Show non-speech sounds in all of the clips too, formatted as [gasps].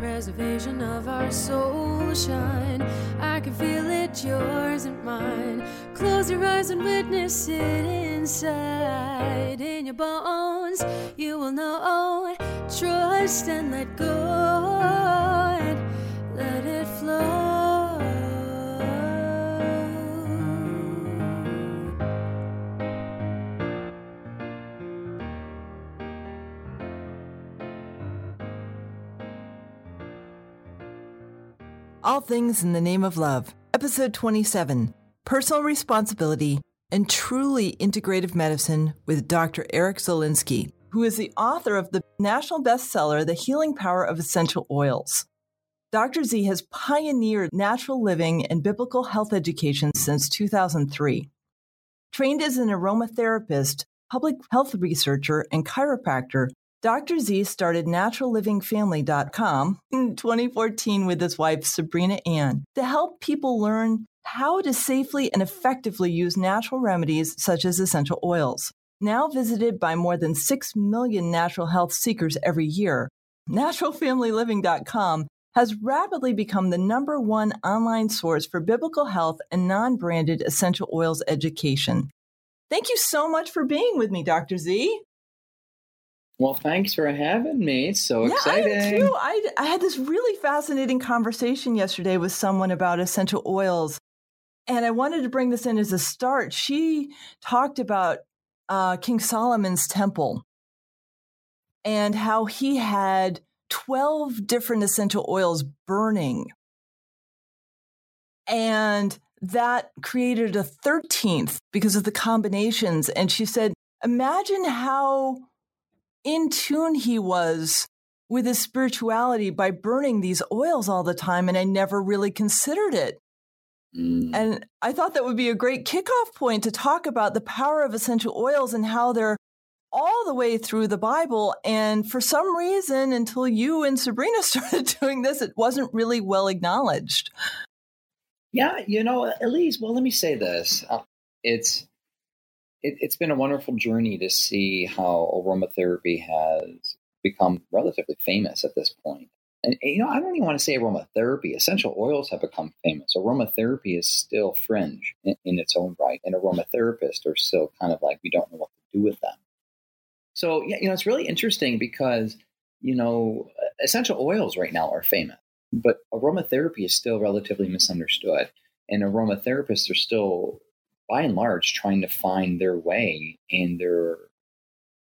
preservation of our soul shine. I can feel it, yours and mine. Close your eyes and witness it inside. In your bones, you will know. Trust and let go. All Things in the Name of Love, Episode 27 Personal Responsibility and Truly Integrative Medicine with Dr. Eric Zielinski, who is the author of the national bestseller, The Healing Power of Essential Oils. Dr. Z has pioneered natural living and biblical health education since 2003. Trained as an aromatherapist, public health researcher, and chiropractor, Dr. Z started naturallivingfamily.com in 2014 with his wife, Sabrina Ann, to help people learn how to safely and effectively use natural remedies such as essential oils. Now visited by more than 6 million natural health seekers every year, naturalfamilyliving.com has rapidly become the number one online source for biblical health and non branded essential oils education. Thank you so much for being with me, Dr. Z. Well, thanks for having me. It's so yeah, exciting. I, too. I, I had this really fascinating conversation yesterday with someone about essential oils. And I wanted to bring this in as a start. She talked about uh, King Solomon's temple and how he had 12 different essential oils burning. And that created a 13th because of the combinations. And she said, imagine how in tune he was with his spirituality by burning these oils all the time. And I never really considered it. Mm. And I thought that would be a great kickoff point to talk about the power of essential oils and how they're all the way through the Bible. And for some reason, until you and Sabrina [laughs] started doing this, it wasn't really well acknowledged. Yeah, you know, Elise, well, let me say this. Uh, it's it, has been a wonderful journey to see how aromatherapy has become relatively famous at this point. And, you know, I don't even want to say aromatherapy. Essential oils have become famous. Aromatherapy is still fringe in, in its own right, and aromatherapists are still kind of like we don't know what to do with them. So, yeah, you know, it's really interesting because you know essential oils right now are famous, but aromatherapy is still relatively misunderstood, and aromatherapists are still by and large trying to find their way in their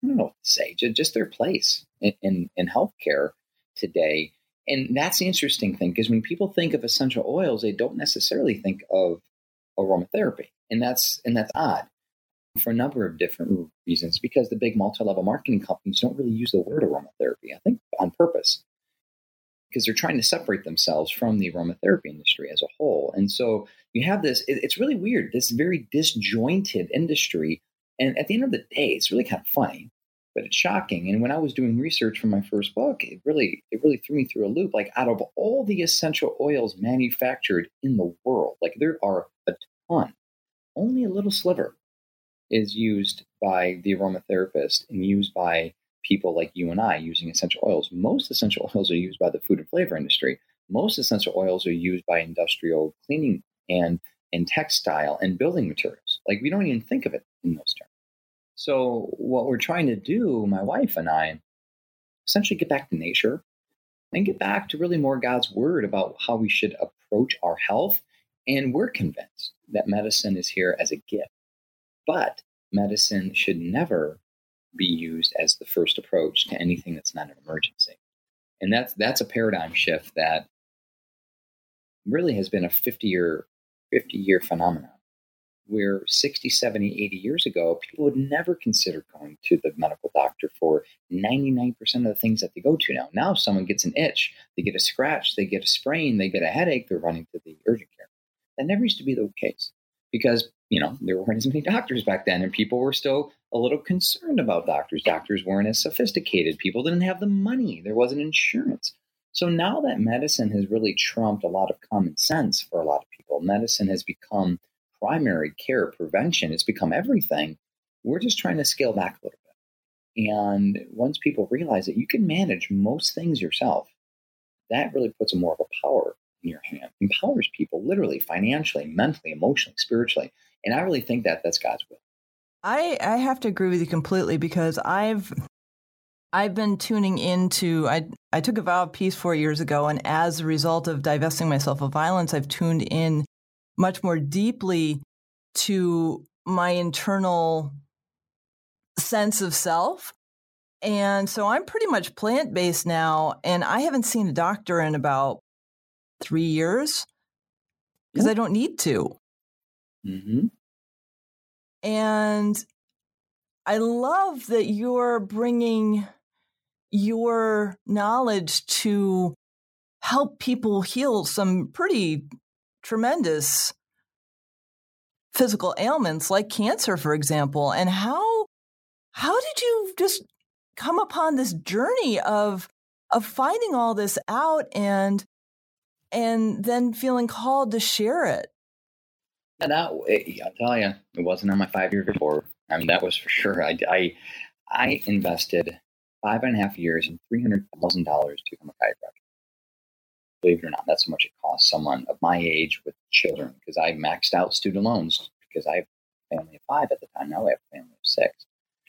I don't know what to say, just their place in, in, in healthcare today. And that's the interesting thing because when people think of essential oils, they don't necessarily think of aromatherapy. And that's and that's odd for a number of different reasons because the big multi-level marketing companies don't really use the word aromatherapy, I think on purpose because they're trying to separate themselves from the aromatherapy industry as a whole. And so you have this, it, it's really weird, this very disjointed industry. And at the end of the day, it's really kind of funny, but it's shocking. And when I was doing research for my first book, it really, it really threw me through a loop. Like out of all the essential oils manufactured in the world, like there are a ton, only a little sliver is used by the aromatherapist and used by people like you and I using essential oils. Most essential [laughs] oils are used by the food and flavor industry. Most essential oils are used by industrial cleaning and and textile and building materials. Like we don't even think of it in those terms. So what we're trying to do, my wife and I, essentially get back to nature and get back to really more God's word about how we should approach our health. And we're convinced that medicine is here as a gift. But medicine should never be used as the first approach to anything that's not an emergency. And that's that's a paradigm shift that really has been a 50 year 50 year phenomenon where 60 70 80 years ago people would never consider going to the medical doctor for 99% of the things that they go to now now someone gets an itch they get a scratch they get a sprain they get a headache they're running to the urgent care that never used to be the case because you know there weren't as many [laughs] doctors back then and people were still a little concerned about doctors. Doctors weren't as sophisticated. People didn't have the money. There wasn't insurance. So now that medicine has really trumped a lot of common sense for a lot of people medicine has become primary care prevention. It's become everything. We're just trying to scale back a little bit. And once people realize that you can manage most things yourself that really puts more of a power in your hand, empowers people literally, financially, mentally, emotionally, spiritually. And I really think that that's God's will. I, I have to agree with you completely because I've I've been tuning into I I took a vow of peace four years ago, and as a result of divesting myself of violence, I've tuned in much more deeply to my internal sense of self. And so I'm pretty much plant based now, and I haven't seen a doctor in about three years because I don't need to. Mm-hmm. And I love that you're bringing your knowledge to help people heal some pretty tremendous physical ailments like cancer for example. And how how did you just come upon this journey of of finding all this out and and then feeling called to share it that eh, i'll tell you it wasn't on my five year before i mean that was for sure i i, I invested five and a half years and $300,000 to become a chiropractor. Believe it or not, that's how much it costs someone of my age with children because I maxed out student loans because I have a family of five at the time. Now I have a family of six.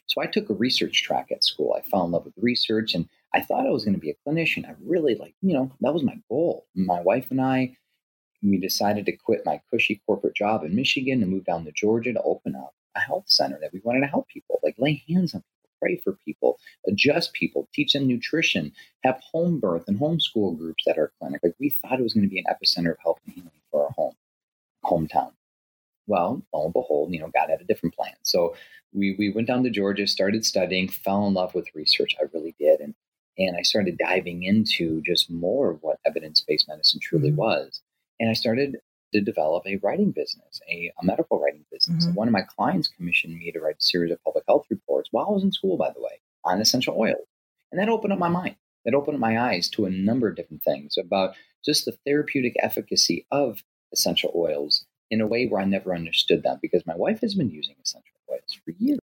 So I took a research track at school. I fell in love with research and I thought I was going to be a clinician. I really like, you know, that was my goal. My wife and I, we decided to quit my cushy corporate job in Michigan and move down to Georgia to open up a health center that we wanted to help people, like lay hands on pray for people, adjust people, teach them nutrition, have home birth and homeschool groups at our clinic. Like we thought it was going to be an epicenter of health and healing for our home hometown. Well, lo and behold, you know, God had a different plan. So we we went down to Georgia, started studying, fell in love with research. I really did, and and I started diving into just more of what evidence based medicine truly mm-hmm. was. And I started to develop a writing business, a, a medical writing business. Mm-hmm. And one of my clients commissioned me to write a series of public health reports while I was in school, by the way, on essential oils. And that opened up my mind. That opened up my eyes to a number of different things about just the therapeutic efficacy of essential oils in a way where I never understood them because my wife has been using essential oils for years.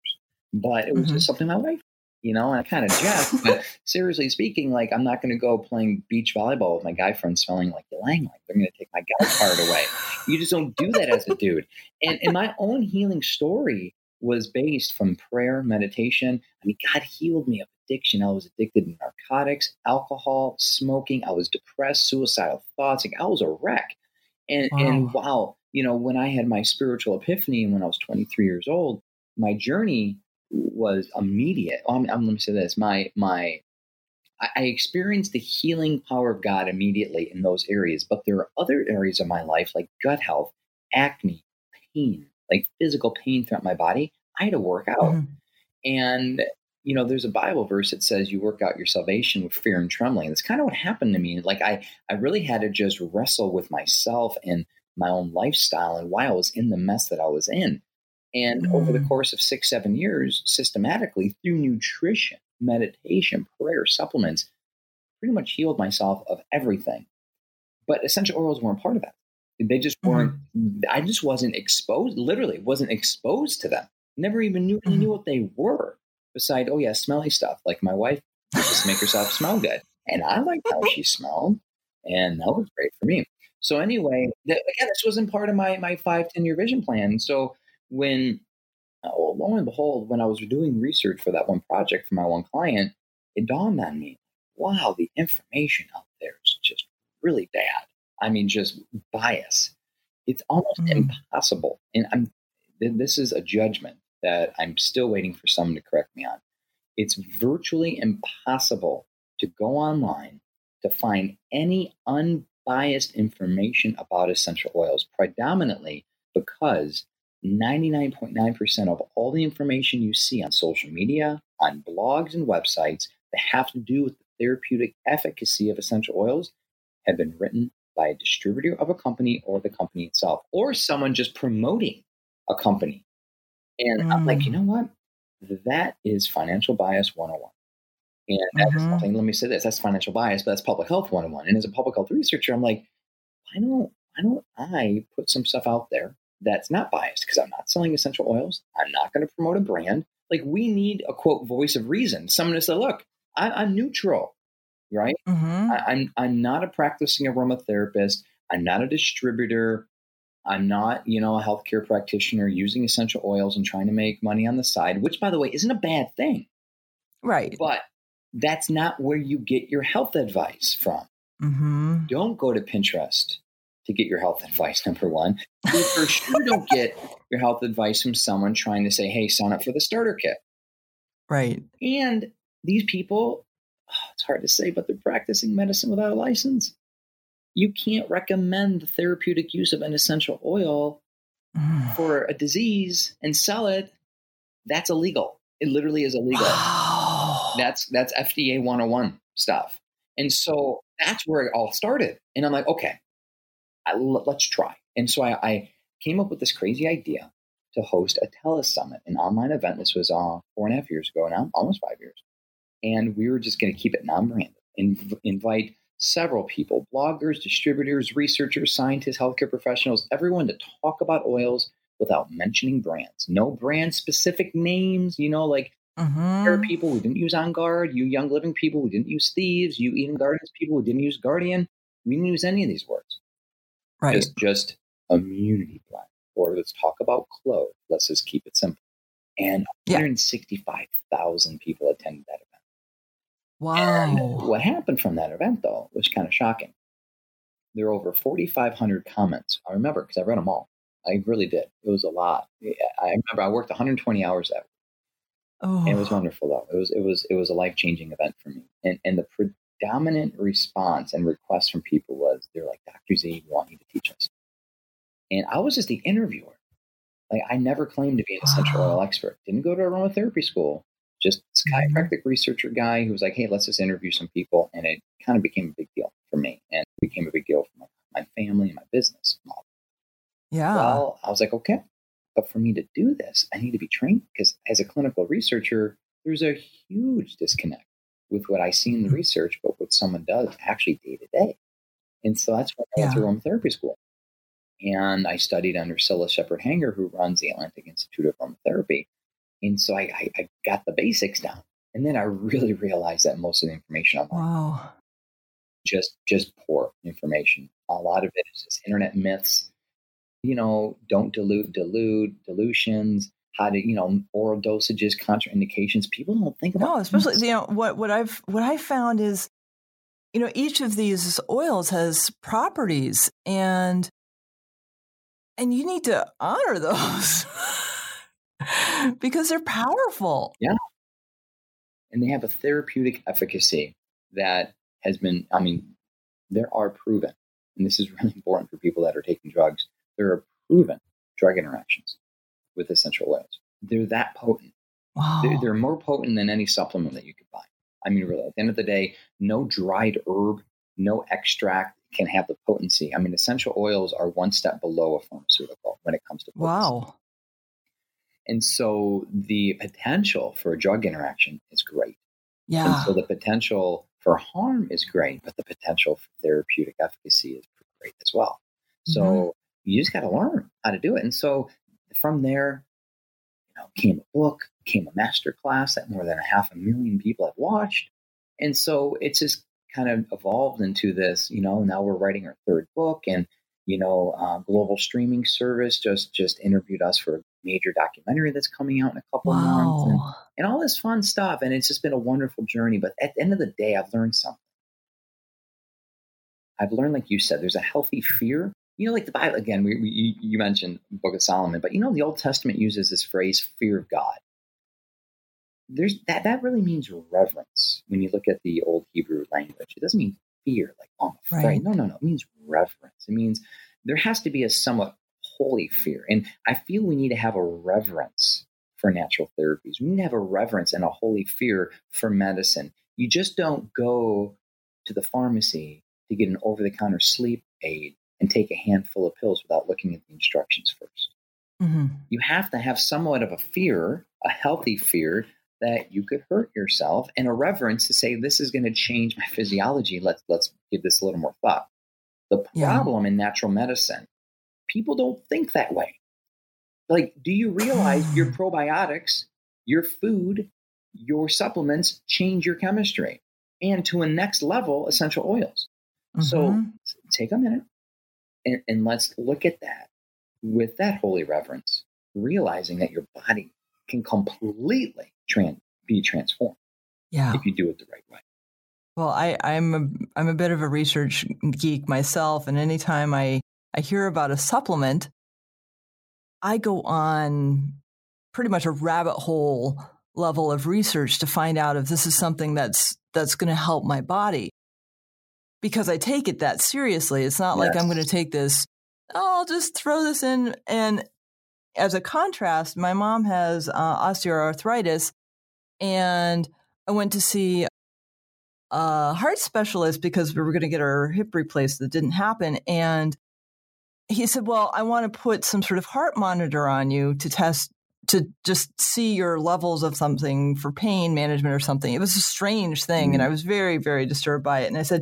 But it was mm-hmm. just something my wife you know, and I kind of jest, but [laughs] seriously speaking, like I'm not going to go playing beach volleyball with my guy friends smelling like ylang. Like they're going to take my guy card away. You just don't do that as a dude. And, and my own healing story was based from prayer, meditation. I mean, God healed me of addiction. I was addicted to narcotics, alcohol, smoking. I was depressed, suicidal thoughts. Like I was a wreck. And wow. and wow, you know, when I had my spiritual epiphany when I was 23 years old, my journey was immediate. I'm let me say this: my my I experienced the healing power of God immediately in those areas, but there are other areas of my life, like gut health, acne, pain, like physical pain throughout my body. I had to work out, mm-hmm. and you know, there's a Bible verse that says you work out your salvation with fear and trembling. That's kind of what happened to me. Like I, I really had to just wrestle with myself and my own lifestyle and why I was in the mess that I was in. And mm. over the mm. course of six, seven years, systematically through nutrition, meditation, prayer, supplements, pretty much healed myself of everything. But essential oils weren't part of that. They just weren't, mm. I just wasn't exposed, literally wasn't exposed to them. Never even knew, mm. knew what they were. Beside, oh yeah, smelly stuff. Like my wife just make herself smell good. And I liked how she smelled. And that was great for me. So anyway, the, again, this wasn't part of my my five, 10 year vision plan. So when oh, lo and behold, when I was doing research for that one project for my one client, it dawned on me, wow, the information out there is just really bad. I mean, just bias. It's almost mm. impossible. And I'm this is a judgment that I'm still waiting for someone to correct me on. It's virtually impossible to go online to find any unbiased information about essential oils, predominantly because 99.9% of all the information you see on social media, on blogs, and websites that have to do with the therapeutic efficacy of essential oils have been written by a distributor of a company or the company itself, or someone just promoting a company. And mm. I'm like, you mm. know what? That is financial bias 101. And that's mm-hmm. nothing, let me say this, that's financial bias, but that's public health 101. And as a public health researcher, I'm like, why don't, why don't I put some stuff out there that's not biased because I'm not selling essential oils. I'm not going to promote a brand. Like we need a quote voice of reason. Someone to say, look, I, am neutral. right? Mm-hmm. I, I'm I'm not a practicing aromatherapist. I'm not a distributor. I'm not, you know, a healthcare practitioner using essential oils and trying to make money on the side, which by the way isn't a bad thing. Right. But that's not where you get your health advice from. Mm-hmm. Don't go to Pinterest to get your health [laughs] advice, number one. You for sure don't get your health advice from someone trying to say, hey, sign up for the starter kit. Right. And these people, [sighs] it's hard to say, but they're practicing medicine without a license. You can't recommend the therapeutic use of an essential oil Mm. for a disease and sell it. That's illegal. It literally is illegal. Wow. That's that's FDA 101 stuff. And so that's where it all started. And I'm like, okay, I, let's try. And so I, I, came up with this crazy idea to host a telesummit, an online event. This was uh, four and a half years ago now, almost five years. And we were just going to keep it non-branded, Inv- invite several people, bloggers, distributors, researchers, scientists, healthcare professionals, everyone to talk about oils without mentioning brands. No brand specific names, you know, like there are people we didn't use On Guard, you Young Living people we didn't use Thieves, you Eden Gardens people we didn't use Guardian. We didn't use any of these words. Right. Just just immunity blend. Or let's talk about clove. Let's just keep it simple. And Yeah. 165,000 people attended that event. wow. What happened from that event, though, was kind of shocking. There were over 4,500 comments. I remember because I read them all. I really did. It was a lot. I remember I worked 120 hours that Oh. And it was oh. wonderful though. It was it was it was a life changing event for me. And and the predominant response and request from people was they're like, Dr. Z, we want you to teach us. And I was just the interviewer. Like I never claimed to be an essential Wow. oil expert. Didn't go to aromatherapy school. Just this Mhm. chiropractic researcher guy who was like, hey, let's just interview some people. And it kind of became a big deal for me and it became a big deal for my, my family and my business. yeah. Well, I was like, okay, but for me to do this, I need to be trained because as a clinical researcher, there's a huge disconnect with what I see in the Mhm. research, but what someone does actually day to day. And so that's when I went to Yeah. aromatherapy school. And I studied under Sylla Sheppard-Hanger, who runs the Atlantic Institute of Aromatherapy. And so I, I, I got the basics down. And then I really [laughs] realized that most of the information I'm wow. just just poor information. A lot of it is just internet myths. You know, don't dilute, dilute, dilutions. How to, you know, oral dosages, contraindications. People don't think about. No, especially you know what what I've what I found is, you know, each of these oils has properties, and and you need to honor those [laughs] because they're powerful. Yeah. And they have a therapeutic efficacy that has been. I mean, there are proven, and this is really [laughs] important for people that are taking drugs. There are proven drug interactions with essential oils. They're that potent. Wow. They're, they're more potent than any supplement that you could buy. I mean, really, at the end of the day, no dried herb, no extract can have the potency. I mean, essential oils are one step below a pharmaceutical when it comes to potency. wow. And so the potential for a drug interaction is great. Yeah. And so the potential for harm is great, but the potential for therapeutic efficacy is great as well. So Mm-hmm. you just got to learn how to do it. And so from there, you know, came a book, came a master class that more than a half a million people have watched. And so it's just kind of evolved into this, you know, now we're writing our third book and, you know, uh, global streaming service just, just interviewed us for a major documentary that's coming out in a couple of months. And, and all this fun stuff. And it's just been a wonderful journey. But at the end of the day, I've learned something. I've learned, like you said, there's a healthy fear. You know, like the Bible, again, we, we, you- mentioned the Book of Solomon, but you know, the Old Testament uses this phrase, fear of God. There's that, that really means reverence when you look at the Old Hebrew language. It doesn't mean fear, like, oh, I'm afraid. Right. No, no, no. It means reverence. It means there has to be a somewhat holy fear. And I feel we need to have a reverence for natural therapies. We need to have a reverence and a holy fear for medicine. You just don't go to the pharmacy to get an over the counter sleep aid and take a handful of pills without looking at the instructions first. hmm You have to have somewhat of a fear, a healthy fear that you could hurt yourself and a reverence to say this is going to change my physiology. Let's let's give this a little more thought. The Yeah. problem in natural medicine, people don't think that way. Like, do you realize your [sighs] probiotics, your food, your supplements change your chemistry? and to a next level essential oils. Mm-hmm. So take a minute and, and let's look at that with that holy reverence, realizing that your body can completely trans- be transformed yeah. if you do it the right way. Well, I, I'm a, I'm a bit of a research geek myself, and anytime I, I hear about a supplement, I go on pretty much a rabbit hole level of research to find out if this is something that's that's going to help my body because I take it that seriously. It's not yes. like I'm going to take this. Oh, I'll just throw this in. And as a contrast, my mom has uh, osteoarthritis, and I went to see a heart specialist because we were going to get our hip replaced. That didn't happen, and he said, "Well, I want to put some sort of heart monitor on you to test to just see your levels of something for pain management or something." It was a strange thing, mm. and I was very, very disturbed by it. And I said,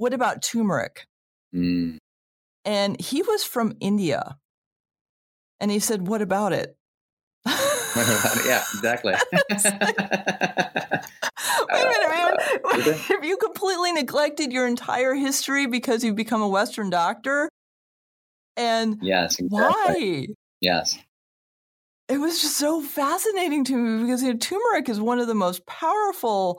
"What about turmeric?" Mm. And he was from India, and he said, "What about it?" [laughs] yeah, exactly. [laughs] [laughs] Wait a minute, man. Have you completely neglected your entire history because you've become a Western doctor? And yes, exactly. why? Yes. It was just so fascinating to me because you know, turmeric is one of the most powerful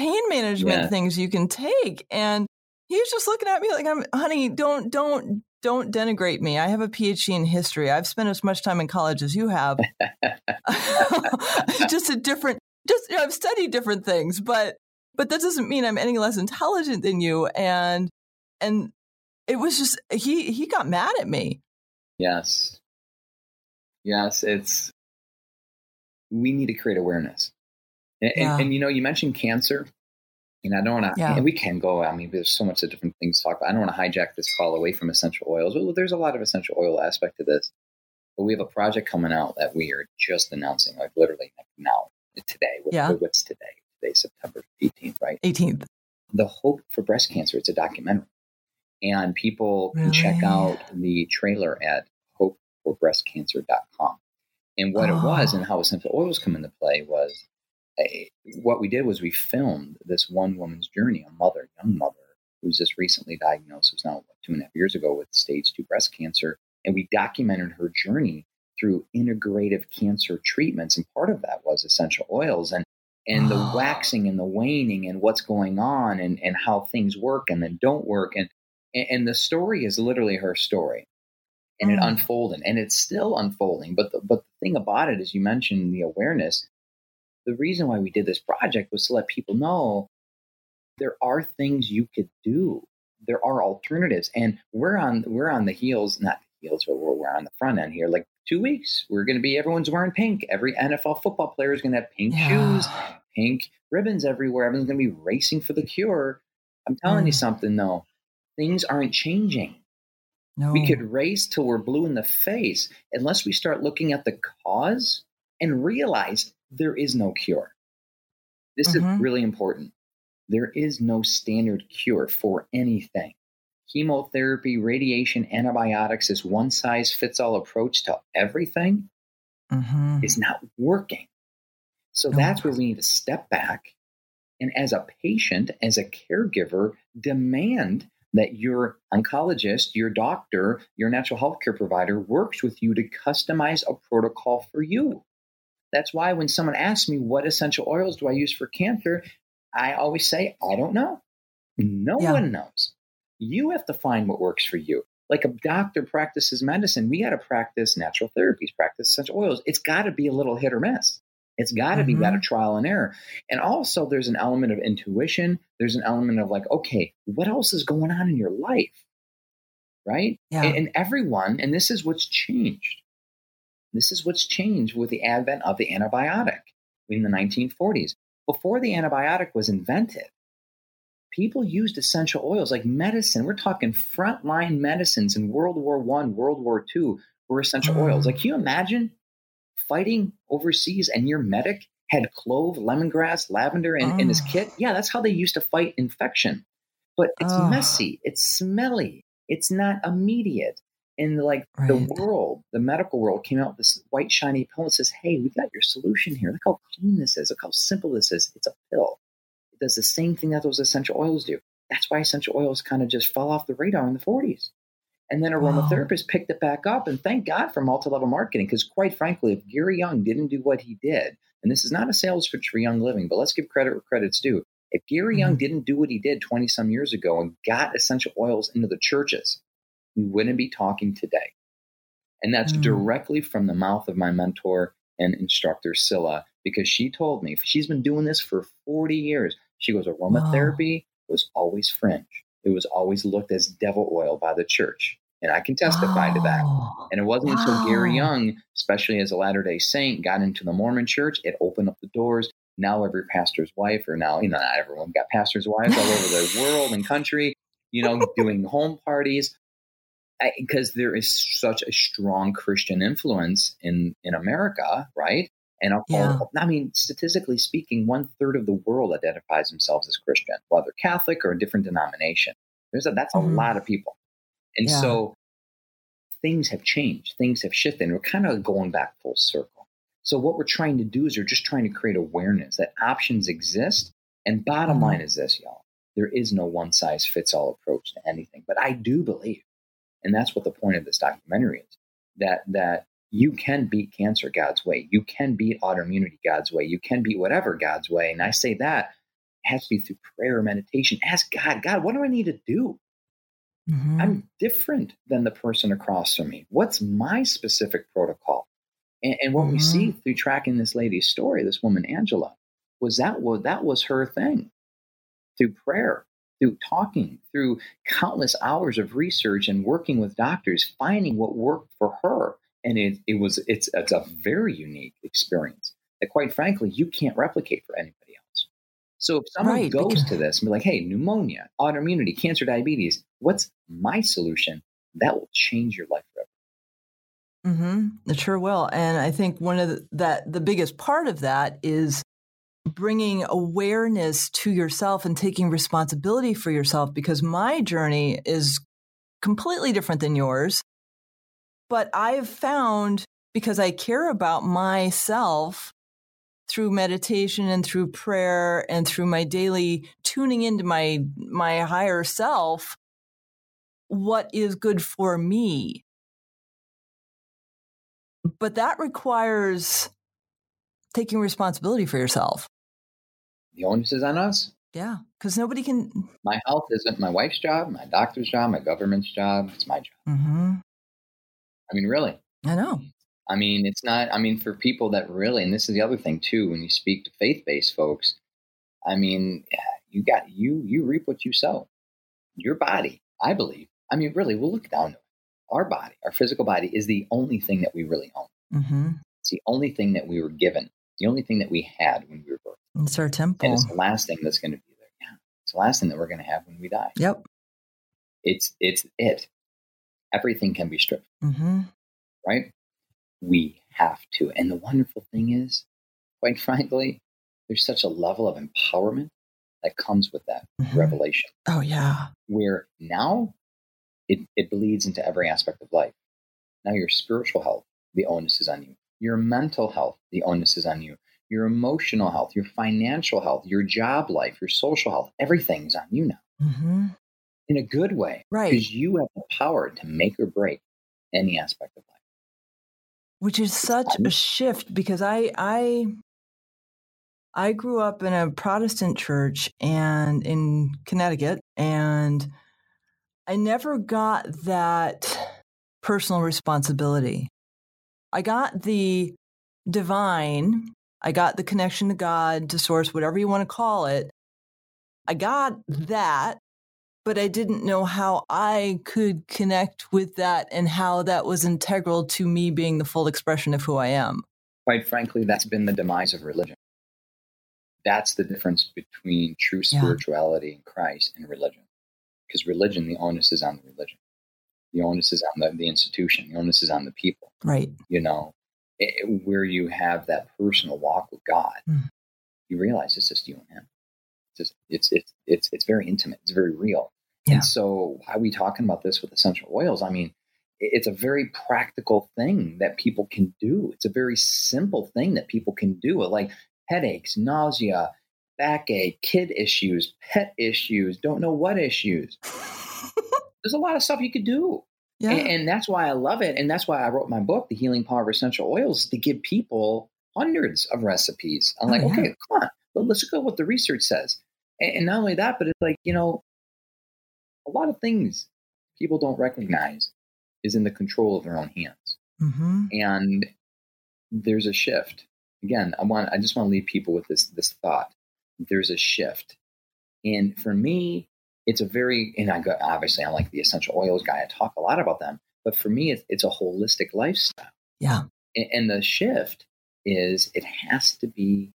pain management yeah. things you can take. And he was just looking at me like, "I'm, honey, don't, don't, don't denigrate me. I have a PhD in history. I've spent as much time in college as you have. [laughs] just a different, just you know, I've studied different things, but but that doesn't mean I'm any less intelligent than you. And and it was just he he got mad at me. Yes. Yes, it's we need to create awareness. And, yeah. and, and you know, you mentioned cancer, and I don't want to. Yeah. And we can go. I mean, there's so much of different things to talk about. I don't want to hijack this call away from essential oils. Well, there's a lot of essential oil aspect to this, but we have a project coming out that we are just announcing, like literally now, today. Yeah. What's today? Today, September 18th, right? 18th. The Hope for Breast Cancer. It's a documentary and people can check out the trailer at hopeforbreastcancer.com. And what oh. it was oh. and how essential oils come into play was what we did was we filmed this one woman's journey, a mother, young mother, who's just recently diagnosed, was now two and a half years ago with stage two breast cancer. And we documented her journey through integrative cancer treatments. And part of that was essential oils. And and the waxing and the waning and what's going on and, and how things work and then don't work. And and, the story is literally her story and mm. it unfolded and it's still unfolding but the, but the thing about it is you mentioned the awareness the reason why we did this project was to let people know there are things you could do there are alternatives and we're on we're on the heels not the heels but we're, we're on the front end here like two weeks we're going to be everyone's wearing pink every nfl football player is going to have pink yeah. shoes pink ribbons everywhere everyone's going to be racing for the cure i'm telling mm. you something though things aren't changing. No. We could race till we're blue in the face unless we start looking at the cause and realize there is no cure. This mm-hmm. is really important. There is no standard cure for anything. Chemotherapy, radiation, antibiotics, this one size fits all approach to everything mm-hmm. is not working. So no. that's where we need to step back and, as a patient, as a caregiver, demand that your oncologist, your doctor, your natural health care provider works with you to customize a protocol for you. That's why when someone asks me, what essential oils do I use for cancer? I always say, I don't know. No yeah. one knows. You have to find what works for you. Like a doctor practices medicine, we got to practice natural therapies, practice essential oils. It's got to be a little hit or miss. It's got to mm-hmm. be that a trial and error. And also, there's an element of intuition. There's an element of like, okay, what else is going on in your life? Right? Yeah. And, and everyone, and this is what's changed. This is what's changed with the advent of the antibiotic in the 1940s. Before the antibiotic was invented, people used essential oils like medicine. We're talking frontline medicines in World War One, World War Two were essential mm. oils. Like, can you imagine fighting overseas and your medic had clove, lemongrass, lavender in, oh. in his kit, yeah, that's how they used to fight infection. But it's oh. messy, it's smelly, it's not immediate. And like right. the world, the medical world came out with this white shiny pill and says, Hey, we've got your solution here. Look how clean this is. Look how simple this is. It's a pill. It does the same thing that those essential oils do. That's why essential oils kind of just fell off the radar in the 40s. And then aromatherapists wow. picked it back up. And thank God for multi level marketing, because quite frankly, if Gary Young didn't do what he did, and this is not a sales pitch for Young Living, but let's give credit where credit's due. If Gary mm-hmm. Young didn't do what he did 20 some years ago and got essential oils into the churches, we wouldn't be talking today. And that's mm-hmm. directly from the mouth of my mentor and instructor, Sylla, because she told me she's been doing this for 40 years. She goes, aromatherapy wow. was always fringe. It was always looked as devil oil by the church. And I can testify oh, to that. Oh, and it wasn't wow. until Gary Young, especially as a Latter day Saint, got into the Mormon church, it opened up the doors. Now every pastor's wife, or now, you know, not everyone got pastors' wives all over the world and country, you know, doing home parties. Because there is such a strong Christian influence in, in America, right? And I'll yeah. I mean, statistically speaking, one third of the world identifies themselves as Christian, whether Catholic or a different denomination. There's a, that's a mm-hmm. lot of people. And yeah. so things have changed, things have shifted, and we're kind of going back full circle. So what we're trying to do is we're just trying to create awareness that options exist. And bottom mm-hmm. line is this, y'all. There is no one size fits all approach to anything. But I do believe, and that's what the point of this documentary is, that that you can beat cancer God's way. You can beat autoimmunity God's way. You can beat whatever God's way. And I say that has to be through prayer, meditation. Ask God, God, what do I need to do? Mm-hmm. I'm different than the person across from me. What's my specific protocol? And, and what mm-hmm. we see through tracking this lady's story, this woman Angela, was that was that was her thing. Through prayer, through talking, through countless hours of research and working with doctors, finding what worked for her. And it, it was it's it's a very unique experience that quite frankly you can't replicate for anybody else. so if someone right, goes because... to this and be like, hey, pneumonia, autoimmunity, cancer, diabetes, what's my solution? That will change your life forever. Mm-hmm. It sure will. And I think one of the, that the biggest part of that is bringing awareness to yourself and taking responsibility for yourself because my journey is completely different than yours. But I've found because I care about myself through meditation and through prayer and through my daily tuning into my my higher self what is good for me but that requires taking responsibility for yourself the onus is on us yeah because nobody can my health isn't my wife's job my doctor's job my government's job it's my job mm-hmm. i mean really i know I mean, it's not, I mean, for people that really, and this is the other thing too, when you speak to faith based folks, I mean, you got, you, you reap what you sow. Your body, I believe, I mean, really, we'll look down to it. Our body, our physical body is the only thing that we really own. Mm-hmm. It's the only thing that we were given, the only thing that we had when we were born. It's our temple. And it's the last thing that's going to be there. Yeah. It's the last thing that we're going to have when we die. Yep. It's, it's it. Everything can be stripped. Mm-hmm. Right? we have to. And the wonderful thing is, quite frankly, there's such a level of empowerment that comes with that mm-hmm. revelation. Oh, yeah. Where now it, it bleeds into every aspect of life. Now, your spiritual health, the onus is on you. Your mental health, the onus is on you. Your emotional health, your financial health, your job life, your social health, everything's on you now. Mm-hmm. In a good way. Right. Because you have the power to make or break any aspect of life which is such a shift because I I I grew up in a Protestant church and in Connecticut and I never got that personal responsibility. I got the divine, I got the connection to God, to source, whatever you want to call it. I got that but I didn't know how I could connect with that and how that was integral to me being the full expression of who I am. Quite frankly, that's been the demise of religion. That's the difference between true spirituality yeah. in Christ and religion. Because religion, the onus is on the religion. The onus is on the, the institution. The onus is on the people. Right. You know, it, where you have that personal walk with God, mm. you realize it's just you and Him just it's it's it's it's very intimate. It's very real. Yeah. And so, why are we talking about this with essential oils? I mean, it's a very practical thing that people can do. It's a very simple thing that people can do. Like headaches, nausea, backache, kid issues, pet issues, don't know what issues. [laughs] There's a lot of stuff you could do. Yeah. And, and that's why I love it. And that's why I wrote my book, The Healing Power of Essential Oils, to give people hundreds of recipes. I'm Oh, like, yeah. okay, come on, let- let's look at what the research says. And, and not only that, but it's like, you know, a lot of things people don't recognize is in the control of their own hands. hmm And there's a shift. Again, I want I just want to leave people with this this thought. There's a shift. And for me, it's a very and I go obviously I'm like the essential oils guy. I talk a lot about them, but for me it's, it's a holistic lifestyle. Yeah. And, and the shift is it has to be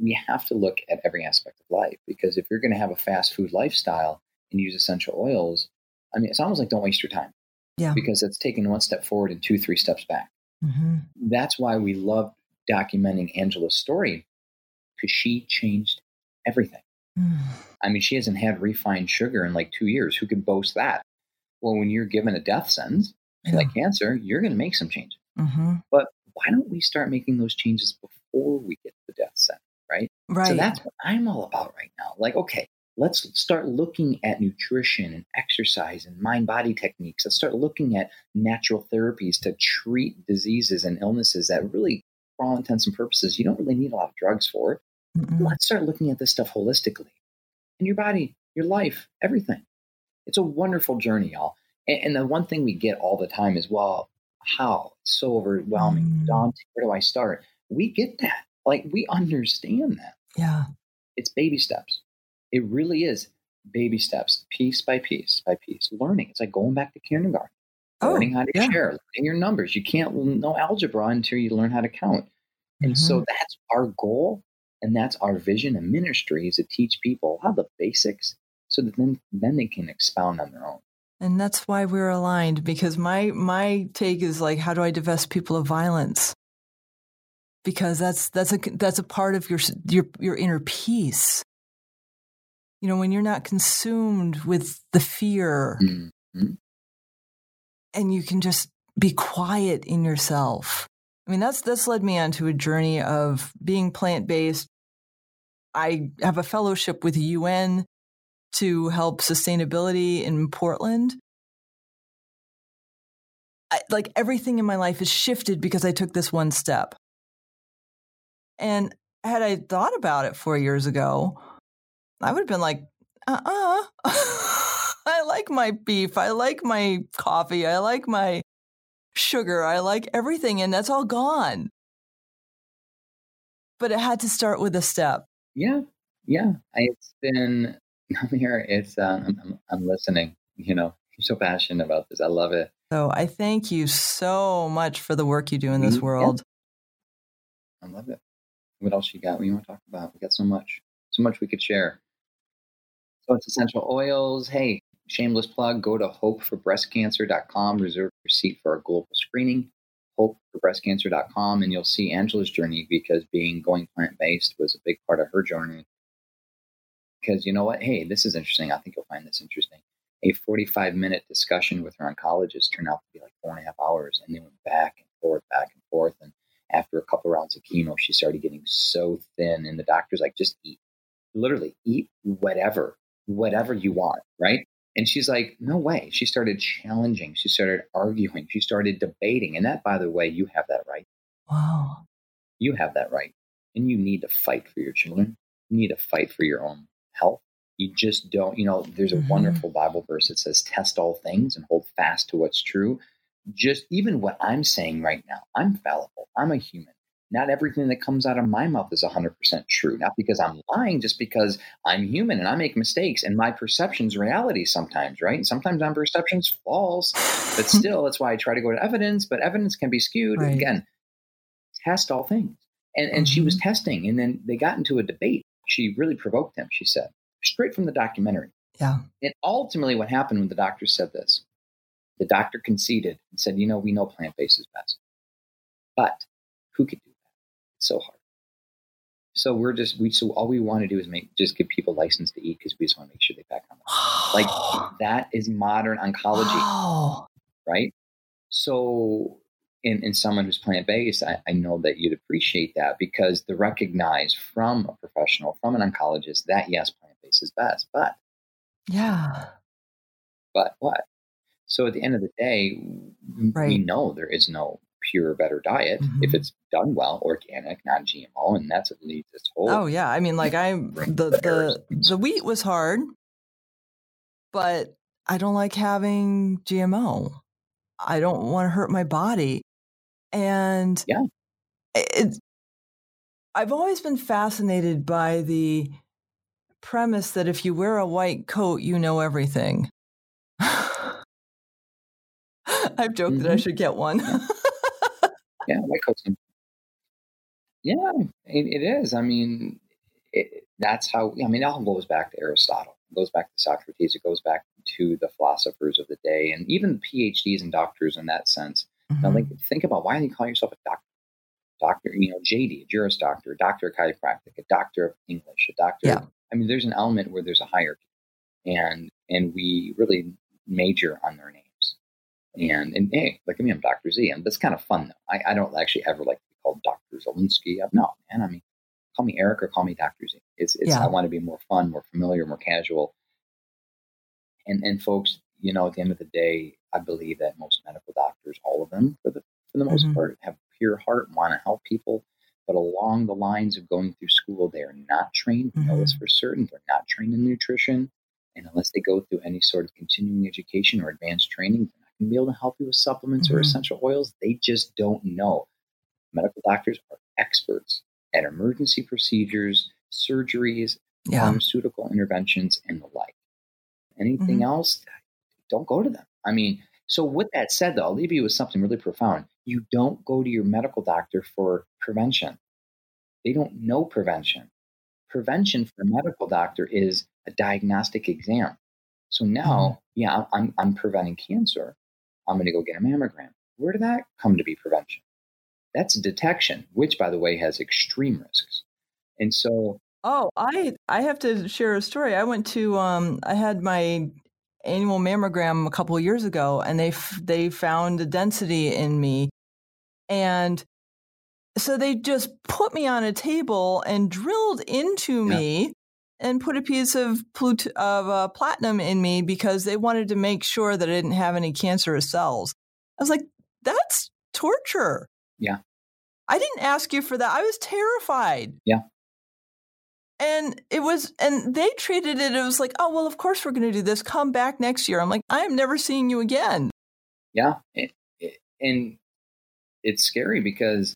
we have to look at every aspect of life because if you're going to have a fast food lifestyle and use essential oils, I mean it's almost like don't waste your time Yeah. because it's taking one step forward and two three steps back hmm that's why we love documenting Angela's story because she changed everything. [sighs] I mean, she hasn't had refined sugar in like two years. Who can boast that? Well, when you're given a death sentence, Yeah. like cancer, you're going to make some changes. hmm But why don't we start making those changes before we get to the death sentence, right? Right. So that's what I'm all about right now. Like, okay, let's start looking at nutrition and exercise and mind body techniques. Let's start looking at natural therapies to treat diseases and illnesses that really, for all intents and purposes, you don't really need a lot of drugs for. Mm-mm. Let's start looking at this stuff holistically. And your body, your life, everything. It's a wonderful journey, y'all. And, and the one thing we get all the time is, well, how? It's so overwhelming, Mm. daunting. Where do I start? We get that. Like, we understand that Yeah. it's baby steps. It really is baby steps, piece by piece by piece. Learning. It's like going back to kindergarten, Oh, learning how to yeah. share, learning your numbers. You can't know algebra until you learn how to count. And so Mhm. that's our goal, and that's our vision and ministry is to teach people how the basics, so that then then they can expound on their own. And that's why we're aligned because my my take is like how do I divest people of violence? Because that's that's a that's a part of your your your inner peace. You know, when you're not consumed with the fear Mhm. and you can just be quiet in yourself. I mean, that's that's led me onto a journey of being plant-based. I have a fellowship with UN to help sustainability in Portland. I, like everything in my life has shifted because I took this one step. And had I thought about it four years ago, I would have been like, uh uh [laughs] I like my beef. I like my coffee. I like my sugar. I like everything. And that's all gone. But it had to start with a step. Yeah, yeah. It's been. [laughs] I'm here. It's. Uh, I'm, I'm. Listening. You know, I'm so passionate about this. I love it. So I thank you so much for the work you do in this Yeah. world. I love it. What else you got? What you want to talk about? We got so much, so much we could share. So it's essential oils. Hey, shameless plug. Go to hopeforbreastcancer.com. Reserve your seat for our global screening. Hopeforbreastcancer.com, and you'll see Angela's journey because being going plant based was a big part of her journey. Because you know what? Hey, this is interesting. I think you'll find this interesting. A 45 minute discussion with her oncologist turned out to be like four and a half hours, and they went back and forth, back and forth, and after a couple rounds of chemo, she started getting so thin. And the doctor's like, just eat, literally eat whatever, whatever you want, right? And she's like, no way. She started challenging. She started arguing. She started debating. And that, by the way, you have that right. Wow. You have that right. And you need to fight for your children. You need to fight for your own health. You just don't, you know, there's a Mhm. wonderful Bible verse that says, test all things and hold fast to what's true. Just even what I'm saying right now, I'm fallible. I'm a human. Not everything that comes out of my mouth is 100% true. Not because I'm lying, just because I'm human and I make mistakes and my perception's reality sometimes, right? And sometimes my perception's false, but [laughs] still, that's why I try to go to evidence, but evidence can be skewed. Right. Again, test all things. And, and she was mm-hmm. testing, and then they got into a debate. She really provoked him, she said, straight from the documentary. Yeah. And ultimately, what happened when the doctor said this, the doctor conceded and said, You know, we know plant based is best. But who could do so hard. So we're just, we, so all we want to do is make, just give people license to eat because we just want to make sure they back on. [gasps] Like that is modern oncology right? So in, in someone who's plant based, I, I know that you'd appreciate that because the recognize from a professional, from an oncologist, that yes, plant based is best. But yeah, but what? So at the end of the day, right. we know there is no pure, better diet mm-hmm. if it's done well, organic, non GMO, and that's what leads this whole. Oh yeah, I mean, like I [laughs] the the the wheat was hard, but I don't like having GMO. I don't want to hurt my body. And yeah, it, I've always been fascinated by the premise that if you wear a white coat, you know everything. [laughs] I've joked mm-hmm. that I mm-hmm. should get one. Yeah, white coats. Yeah, it, it is. I mean, it, that's how. I mean, it all goes back to Aristotle. It goes back to Socrates. It goes back to the philosophers of the day, and even PhDs and doctors in that sense. Mm-hmm. Now, like, think about why do you call yourself a doctor? Doctor, you know, JD, a Juris Doctor, a doctor of chiropractic, a doctor of English, a doctor. Yeah. I mean, there's an element where there's a hierarchy, and and we really major on their names. And and hey, look at me, I'm Doctor Z, and that's kind of fun though. I, I don't actually ever like to be called Doctor Zielinski. No, man. I mean, call me Eric or call me Doctor Z. It's it's. Yeah. I want to be more fun, more familiar, more casual. And and folks, you know, at the end of the day, I believe that most medical doctors, all of them, for the for the most mm-hmm. part, have pure heart, want to help people. But along the lines of going through school, they are not trained. We know this mm-hmm. for certain. They're not trained in nutrition. And unless they go through any sort of continuing education or advanced training, they're not going to be able to help you with supplements mm-hmm. or essential oils. They just don't know. Medical doctors are experts at emergency procedures, surgeries, yeah. pharmaceutical interventions, and the like. Anything mm-hmm. else, don't go to them. I mean, so with that said, though, I'll leave you with something really profound. You don't go to your medical doctor for prevention. They don't know prevention. Prevention for a medical doctor is a diagnostic exam. So now, mm-hmm. yeah, I'm, I'm preventing cancer. I'm going to go get a mammogram. Where did that come to be prevention? That's detection, which, by the way, has extreme risks. And so, oh, I I have to share a story. I went to um, I had my annual mammogram a couple of years ago, and they f- they found a density in me, and so they just put me on a table and drilled into yeah. me and put a piece of plut- of uh, platinum in me because they wanted to make sure that I didn't have any cancerous cells. I was like, that's torture. Yeah. I didn't ask you for that. I was terrified. Yeah. And it was, and they treated it, it was like, oh, well, of course we're going to do this. Come back next year. I'm like, I am never seeing you again. Yeah. And it's scary because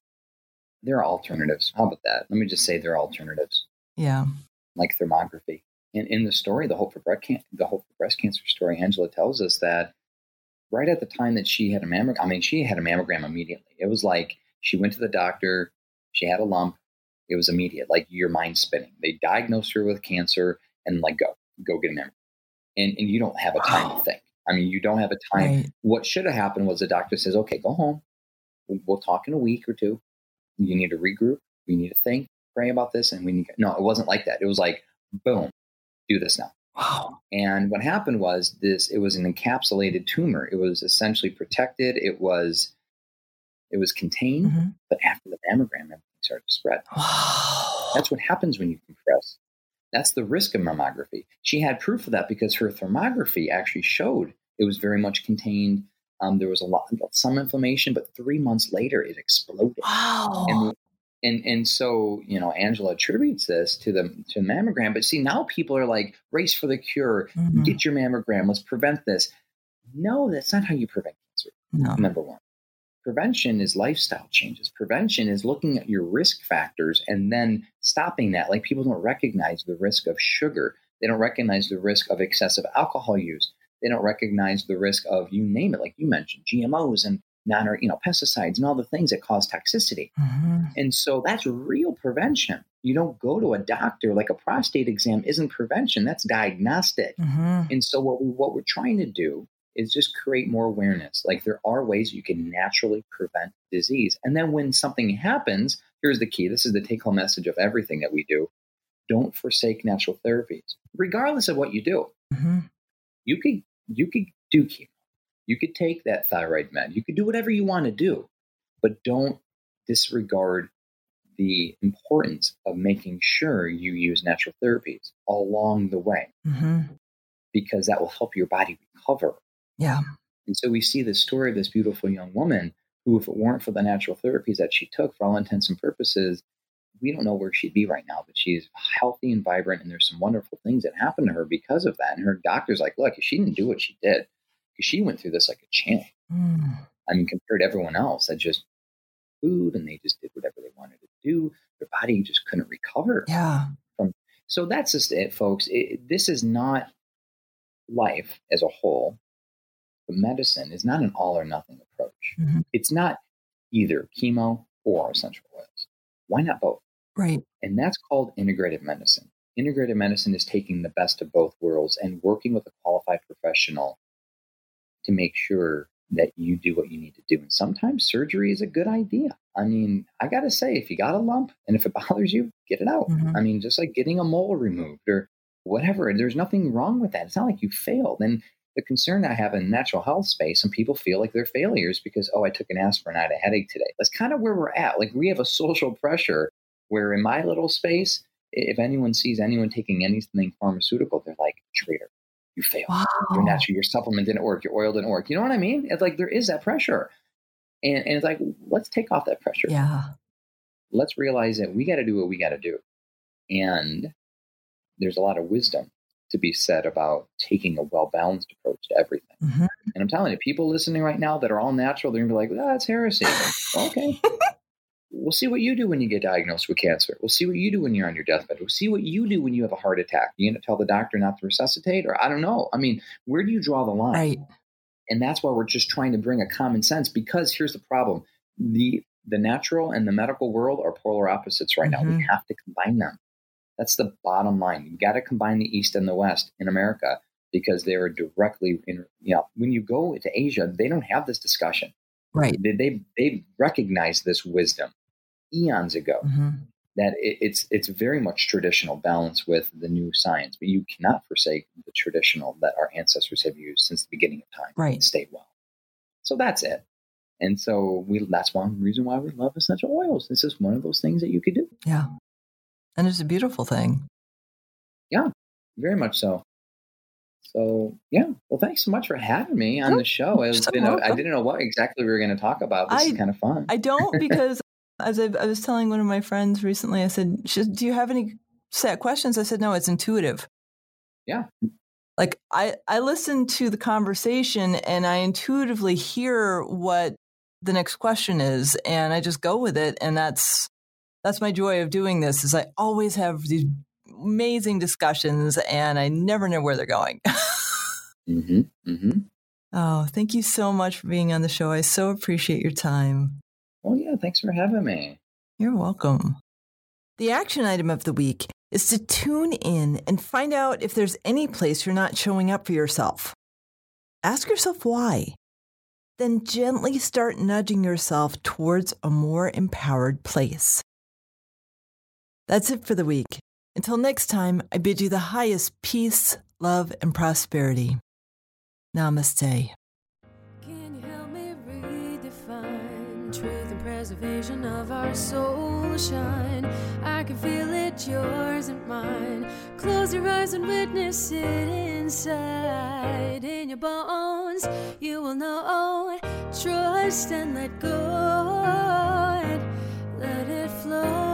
there are alternatives. How about that? Let me just say there are alternatives. Yeah. Like thermography. And in the story, the Hope for Breast, Can- the Hope for Breast Cancer story, Angela tells us that right at the time that she had a mammogram, I mean, she had a mammogram immediately. It was like she went to the doctor, she had a lump, it was immediate, like your mind spinning. They diagnosed her with cancer and like go, go get a mammogram. And, and you don't have a time wow. to think. I mean, you don't have a time. Right. What should have happened was the doctor says, okay, go home. We'll, we'll talk in a week or two. You need to regroup. You need to think, pray about this. And we need, no, it wasn't like that. It was like, boom, do this now. Wow. And what happened was this, it was an encapsulated tumor. It was essentially protected. It was, it was contained, mm-hmm. but after the mammogram, everything started to spread. Wow. That's what happens when you compress. That's the risk of mammography. She had proof of that because her thermography actually showed it was very much contained. Um, there was a lot, some inflammation, but three months later, it exploded. Wow. And and and so you know angela attributes this to the to the mammogram. But see now people are like race for the cure. Mm-hmm. get your mammogram. Let's prevent this. No that's not how you prevent cancer no. number one. Prevention is lifestyle changes. Prevention is looking at your risk factors and then stopping that. Like people don't recognize the risk of sugar. They don't recognize the risk of excessive alcohol use. They don't recognize the risk of you name it like you mentioned gmos and non you know pesticides and all the things that cause toxicity. Mm-hmm. and so that's real prevention. You don't go to a doctor like a prostate exam isn't prevention that's diagnostic. Mm-hmm. and so what we what we're trying to do is just create more awareness. Like there are ways you can naturally prevent disease. And then when something happens here's the key this is the take home message of everything that we do. Don't forsake natural therapies regardless of what you do. Mm-hmm. you could you could do chemo you could take that thyroid med. You could do whatever you want to do. but don't disregard the importance of making sure you use natural therapies along the way hmm because that will help your body recover. Yeah. And so we see the story of this beautiful young woman who, if it weren't for the natural therapies that she took for all intents and purposes, we don't know where she'd be right now, but she's healthy and vibrant. And there's some wonderful things that happened to her because of that. And her doctor's like, look, if she didn't do what she did, because she went through this like a champ. Mm. I mean, compared to everyone else that just food and they just did whatever they wanted to do, their body just couldn't recover. Yeah. From, So that's just it, folks. It, this is not life as a whole, but medicine is not an all or nothing approach. Mhm. It's not either chemo or essential oils. Why not both? Right. And that's called integrative medicine. Integrative medicine is taking the best of both worlds and working with a qualified professional to make sure that you do what you need to do. And sometimes surgery is a good idea. I mean, I got to say, if you got a lump and if it [laughs] bothers you, get it out. Mhm. I mean, just like getting a mole removed or whatever, there's nothing wrong with that. It's not like you failed. And the concern I have in natural health space, and people feel like they're failures because, oh, I took an aspirin, I had a headache today. That's kind of where we're at. Like we have a social pressure where in my little space, if anyone sees anyone taking anything pharmaceutical, they're like, traitor, you failed. Wow. Your natural, your supplement didn't work, your oil didn't work. You know what I mean? It's like there is that pressure. And, and it's like, let's take off that pressure. Yeah. Let's realize that we got to do what we got to do. And there's a lot of wisdom to be said about taking a well balanced approach to everything. Mhm. And I'm telling you, people listening right now that are all natural, they're going to be like, oh, that's heresy. [laughs] okay. We'll see what you do when you get diagnosed with cancer. We'll see what you do when you're on your deathbed. We'll see what you do when you have a heart attack. You going to tell the doctor not to resuscitate? Or I don't know. I mean, where do you draw the line? Right. and that's why we're just trying to bring a common sense because here's the problem the the natural and the medical world are polar opposites right now we Mhm. have to combine them that's the bottom line you got to combine the east and the west in america because they are directly in you know when you go to asia they don't have this discussion Right. they they, they recognize this wisdom eons ago hmm that it, it's it's very much traditional balance with the new science, but you cannot forsake the traditional that our ancestors have used since the beginning of time. Right. stay well. So that's it. And so we that's one reason why we love essential oils. This is one of those things that you could do. Yeah. And it's a beautiful thing. Yeah, very much so. So yeah. Well, thanks so much for having me on the show. It's so been a, I didn't know what exactly we were going to talk about. This I- is kind of fun. I don't [laughs] because as I, I was telling one of my friends recently, I said, "Do you have any set questions?" I said, "No, it's intuitive." Yeah. Like I I listen to the conversation and I intuitively hear what the next question is, and I just go with it, and that's that's my joy of doing this. Is I always have these amazing discussions, and I never know where they're going. [laughs] hmm hmm oh, thank you so much for being on the show. I so appreciate your time. Well, yeah. Thanks for having me. You're welcome. The action item of the week is to tune in and find out if there's any place you're not showing up for yourself. Ask yourself why. Then gently start nudging yourself towards a more empowered place. That's it for the week. Until next time, I bid you the highest peace, love, and prosperity. Namaste. Can you help me redefine truth and preservation of our soul shine? I can feel it, yours and mine. Close your eyes and witness it inside. In your bones, you will know. Trust and let go. And let it flow.